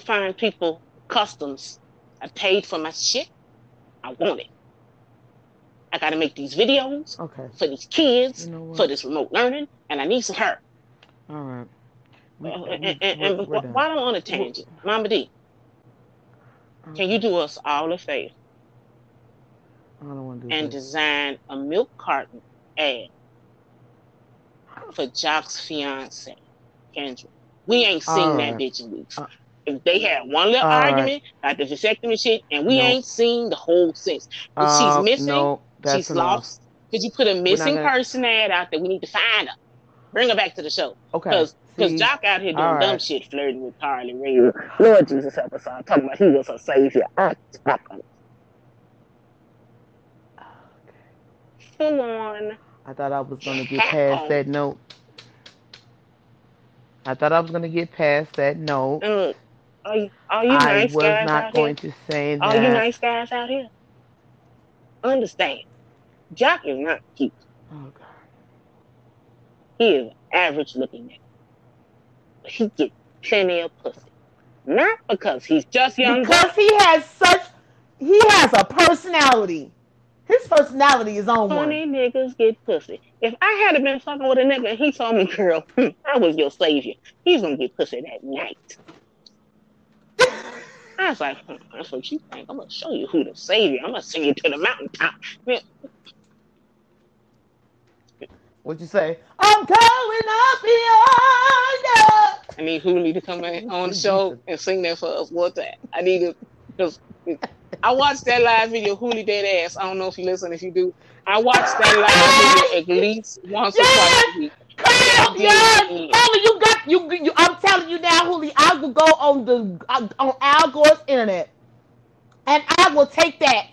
fine people, customs. I paid for my shit. I want it. I gotta make these videos Okay, for these kids, you know for this remote learning, and I need some help. All right. We- and we- and, and, and we're wh- done. why don't on a tangent, Mama D? Can you do us all a favor I don't want to do and this. design a milk carton ad for Joc's fiance, Kendra? We ain't seen All that bitch in weeks. Uh, they had one little all right. argument about the vasectomy shit, and we No. ain't seen the whole since. But Uh, she's missing. No, she's enough. lost. Could you put a missing gonna- person ad out there? We need to find her. Bring her back to the show. Okay. Because see, Joc out here doing all dumb right. shit, flirting with Karlie Rae. Lord Jesus help us all. Talking about he was her savior. Uh, Full on. I thought I was gonna get past that note. I thought I was gonna get past that note. Look, are you, are you I nice was guys not out going here? to say Are you nice guys out here? Understand. Joc is not cute. Oh God. He is average looking nigga. But he gets plenty of pussy. Not because he's just young, Because he has such, he has a personality. His personality is on one. funny niggas get pussy. If I had been fucking with a nigga and he told me, girl, I was your savior, he's gonna get pussy that night. I was like, hmm, that's what you think. I'm gonna show you who the savior. I'm gonna send you to the mountaintop. Man, What you say? I'm going up beyond. I need Hooli to come in on the show and sing that for us. What's that? I need to, because I watched that live video, Hooli Dead Ass. I don't know if you listen. If you do, I watched that live video at least once or twice a week. Come yes, you got you, you. I'm telling you now, Hooli. I will go on the on on Al Gore's internet, and I will take that,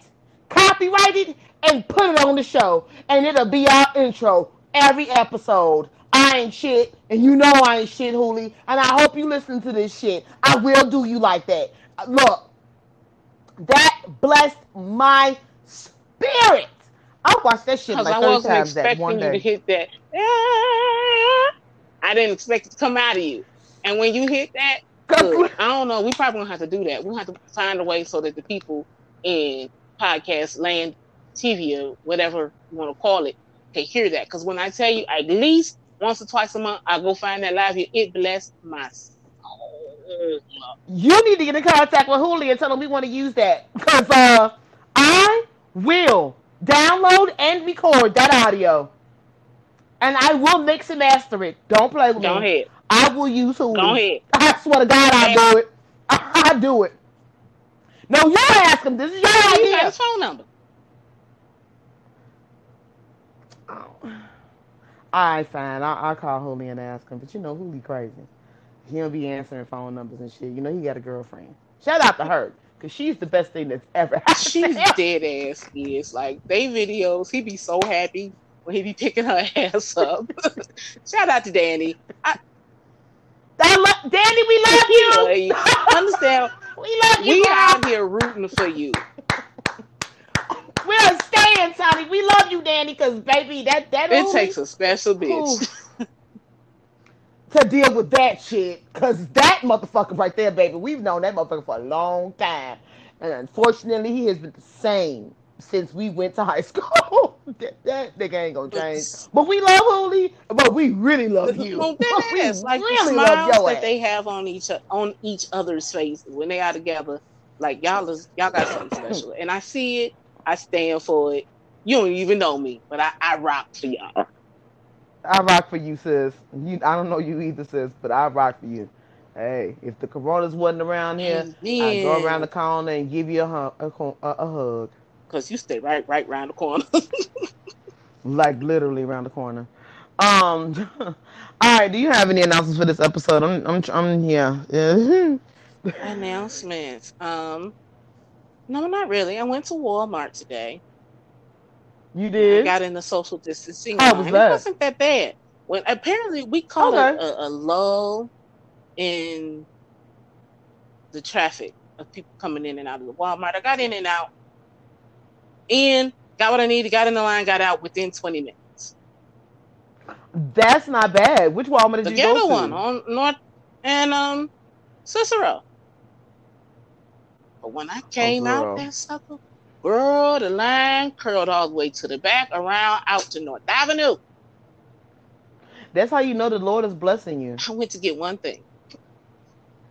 copyright it, and put it on the show, and it'll be our intro every episode. I ain't shit, and you know I ain't shit, Hooli. And I hope you listen to this shit. I will do you like that. Uh, Look, that blessed my spirit. I watched that shit like I wasn't times that expecting you to hit that. "Ah." I didn't expect it to come out of you. And when you hit that, look, I don't know. We probably gonna have to do that. We'll have to find a way so that the people in podcast land, TV, or whatever you want to call it, can hear that. Because when I tell you, at least once or twice a month, I go find that live here. It blessed my soul. You need to get in contact with Hooli and tell him we want to use that. Because uh, I will download and record that audio. And I will mix and master it. Don't play with Go me. ahead. I will use Hooli. Go ahead. I swear to God, I do it. I do it. No, you ask him. This is your idea. You got his phone number. Oh. All right, fine. I, I'll call Hooli and ask him. But you know, Hooli crazy. He don't be answering phone numbers and shit. You know, he got a girlfriend. Shout out to her. Because she's the best thing that's ever happened. She's dead ass is like they videos. He'd be so happy when he'd be picking her ass up. Shout out to Danny. I, I love, Danny, we love you. Understand? we love you. we girl. out here rooting for you. We're staying, Tommy. We love you, Danny, because baby, that that It takes a special bitch. To deal with that shit. Cause that motherfucker right there, baby, we've known that motherfucker for a long time. And unfortunately he has been the same since we went to high school. that, that nigga ain't gonna change. But we love Hooli, but we really love you. Well, we is like really the love smiles that ass. they have on each on each other's faces when they are together. Like y'all is y'all got something special, and I see it. I stand for it. You don't even know me, but I, I rock for y'all. I rock for you, sis. You, I don't know you either, sis, but I rock for you. Hey, if the Coronas wasn't around here, I'd go around the corner and give you a, hu- a, a, hug. because you stay right right round the corner. like literally around the corner. Um, all right. Do you have any announcements for this episode? I'm, I'm, I'm yeah. yeah. Announcements. Um, no, not really. I went to Walmart today. You I did. got in the social distancing How line. was It wasn't that bad. When apparently we caught Okay. a, a, a lull in the traffic of people coming in and out of the Walmart. I got in and out, in, got what I needed, got in the line, got out within 20 minutes. That's not bad. Which Walmart did The you go ghetto to? one on North and um Cicero. But when I came girl. out that sucker, girl, the line curled all the way to the back, around out to North Avenue. That's how you know the Lord is blessing you. I went to get one thing.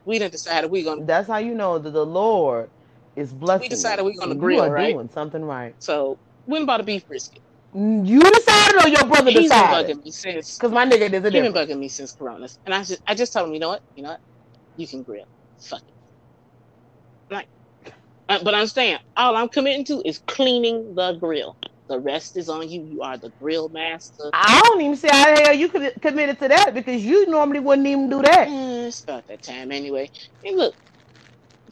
We didn't decide we gonna That's how you know that the Lord is blessing. We decided we gonna are right? doing something right. so went and bought a beef brisket. Mm, you decided or your brother He's been decided? bugging me since Because my nigga, there's a he's been bugging me since Coronas. And I just I just told him, you know what? You know what? You can grill. Fuck it. Uh, but understand, all I'm committing to is cleaning the grill. The rest is on you. You are the grill master. I don't even see how the hell you could committed to that because you normally wouldn't even do that. Eh, it's about that time anyway. And look,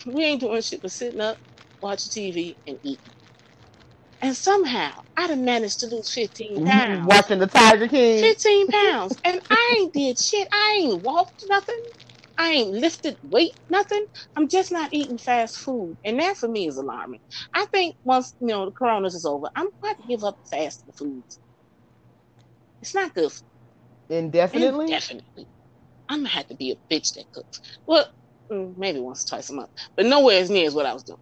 we ain't doing shit but sitting up, watching TV, and eating. And somehow I'd have managed to lose 15 pounds. Watching the Tiger King. 15 pounds. And I ain't did shit. I ain't walked nothing. I ain't lifted weight, nothing. I'm just not eating fast food. And that for me is alarming. I think once, you know, the coronas is over, I'm going to give up fast foods. It's not good for Indefinitely. Definitely. I'm going to have to be a bitch that cooks. Well, mm, maybe once or twice a month. But nowhere as near as what I was doing.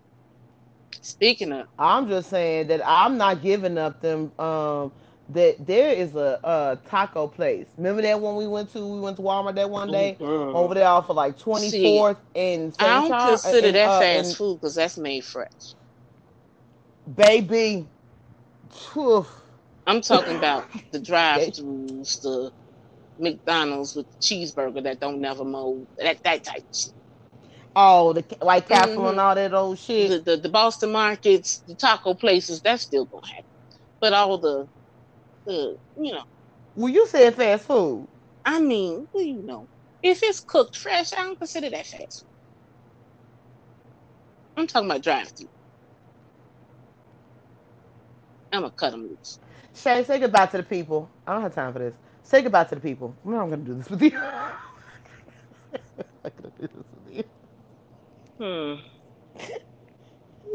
Speaking of, I'm just saying that I'm not giving up them. Um, that there is a, a taco place. Remember that one we went to? We went to Walmart that one day Girl. over there off of like 24th and I don't consider that uh, fast and- food because that's made fresh. Baby, Phew. I'm talking about the drive-throughs, the McDonald's with the cheeseburger that don't never mold, that that type of shit. oh, the White Castle Mhm. and all that old shit. The, the the Boston markets, the taco places, that's still gonna happen. But all the the you know, well, you said fast food. I mean, well, you know, if it's cooked fresh, I don't consider that fast food. I'm talking about drive-through. I'm gonna cut them loose. Shay, say goodbye to the people. I don't have time for this. Say goodbye to the people. I'm not gonna do this with you. I'm gonna do this with you. Hmm.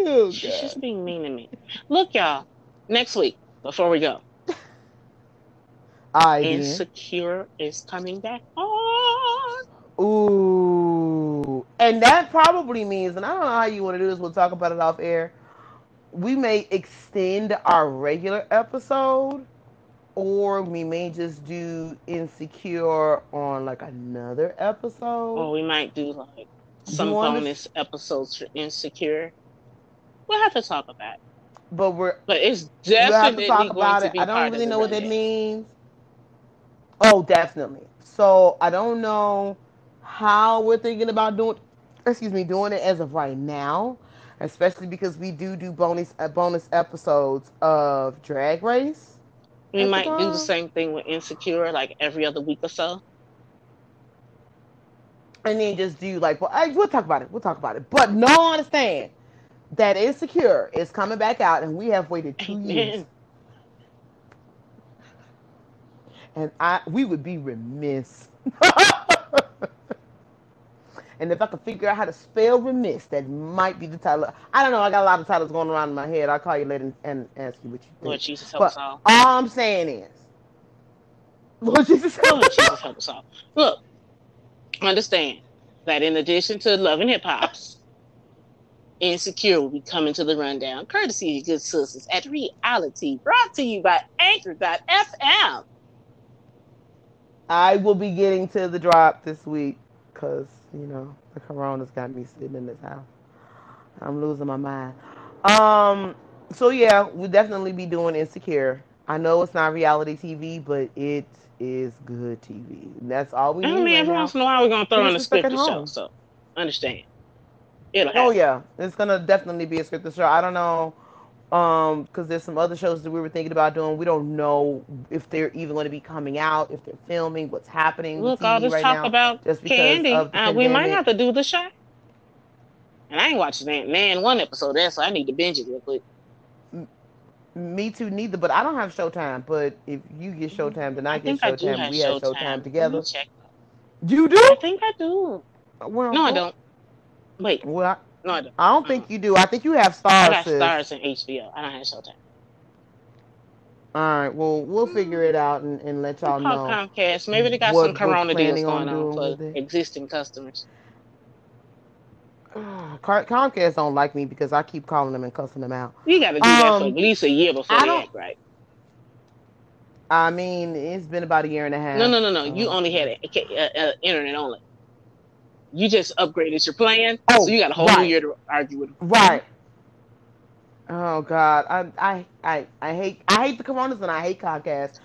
Oh, She's just being mean to me. Look, y'all. Next week, before we go, Then. Insecure is coming back on. Ooh. And that probably means, and I don't know how you want to do this, we'll talk about it off air. We may extend our regular episode, or we may just do Insecure on like another episode. Or we might do like some bonus episodes for Insecure. We'll have to talk about it. But we're But it's we'll have definitely to talk going about to it. be I don't really know what that means. Oh, definitely. So I don't know how we're thinking about doing. Excuse me, doing it as of right now, especially because we do do bonus uh, bonus episodes of Drag Race. We might do the same thing with Insecure, like every other week or so. and then just do like well I, we'll talk about it we'll talk about it but no I understand that insecure is coming back out and we have waited two years Amen. And i we would be remiss and if i could figure out how to spell remiss that might be the title i don't know i got a lot of titles going around in my head i'll call you later and, and ask you what you think Lord Jesus help But- us all. all i'm saying is lord jesus Lord Jesus help us all. Look, understand that in addition to loving Hip Hops, Insecure will be coming to the rundown, courtesy of your good sisters at Reality, brought to you by Anchor.fm. I will be getting to the drop this week because, you know, the corona's got me sitting in this house. I'm losing my mind. Um, so yeah, we'll definitely be doing Insecure. I know it's not reality TV, but it is good TV. That's all we I need mean, right every now. once in a while we're gonna throw in a Finish the second scripted show, so understand. It'll Oh happen. yeah, it's gonna definitely be a scripted show. I don't know, um, because there's some other shows that we were thinking about doing. We don't know if they're even going to be coming out, if they're filming, what's happening. Look, all this right talk now. about just Kandi, uh, we might have to do the show. And I ain't watching Nan, Nan one episode that, so I need to binge it real quick. Me too, neither. But I don't have Showtime. But if you get Showtime, then I, I get I Showtime. have we have Showtime. Showtime together. You do? I think I do. Well, No, I don't. Wait, Well, no, I don't. I, I don't think you do. I think you have I stars. got sis. stars in HBO. I don't have Showtime. All right. Well, we'll figure it out and, and let y'all know. Comcast. Maybe they got what some Corona deals planning on going on for existing customers. Comcast don't like me because I keep calling them and cussing them out. You got to do that for Um, at least a year before I they act right. I mean, it's been about a year and a half. No, no, no, no. You Uh, only had a, a, a internet only. You just upgraded your plan, Oh, so you got a whole right. new year to argue with. them. Right. Oh God, I I I I hate I hate the Coronas and I hate Comcast.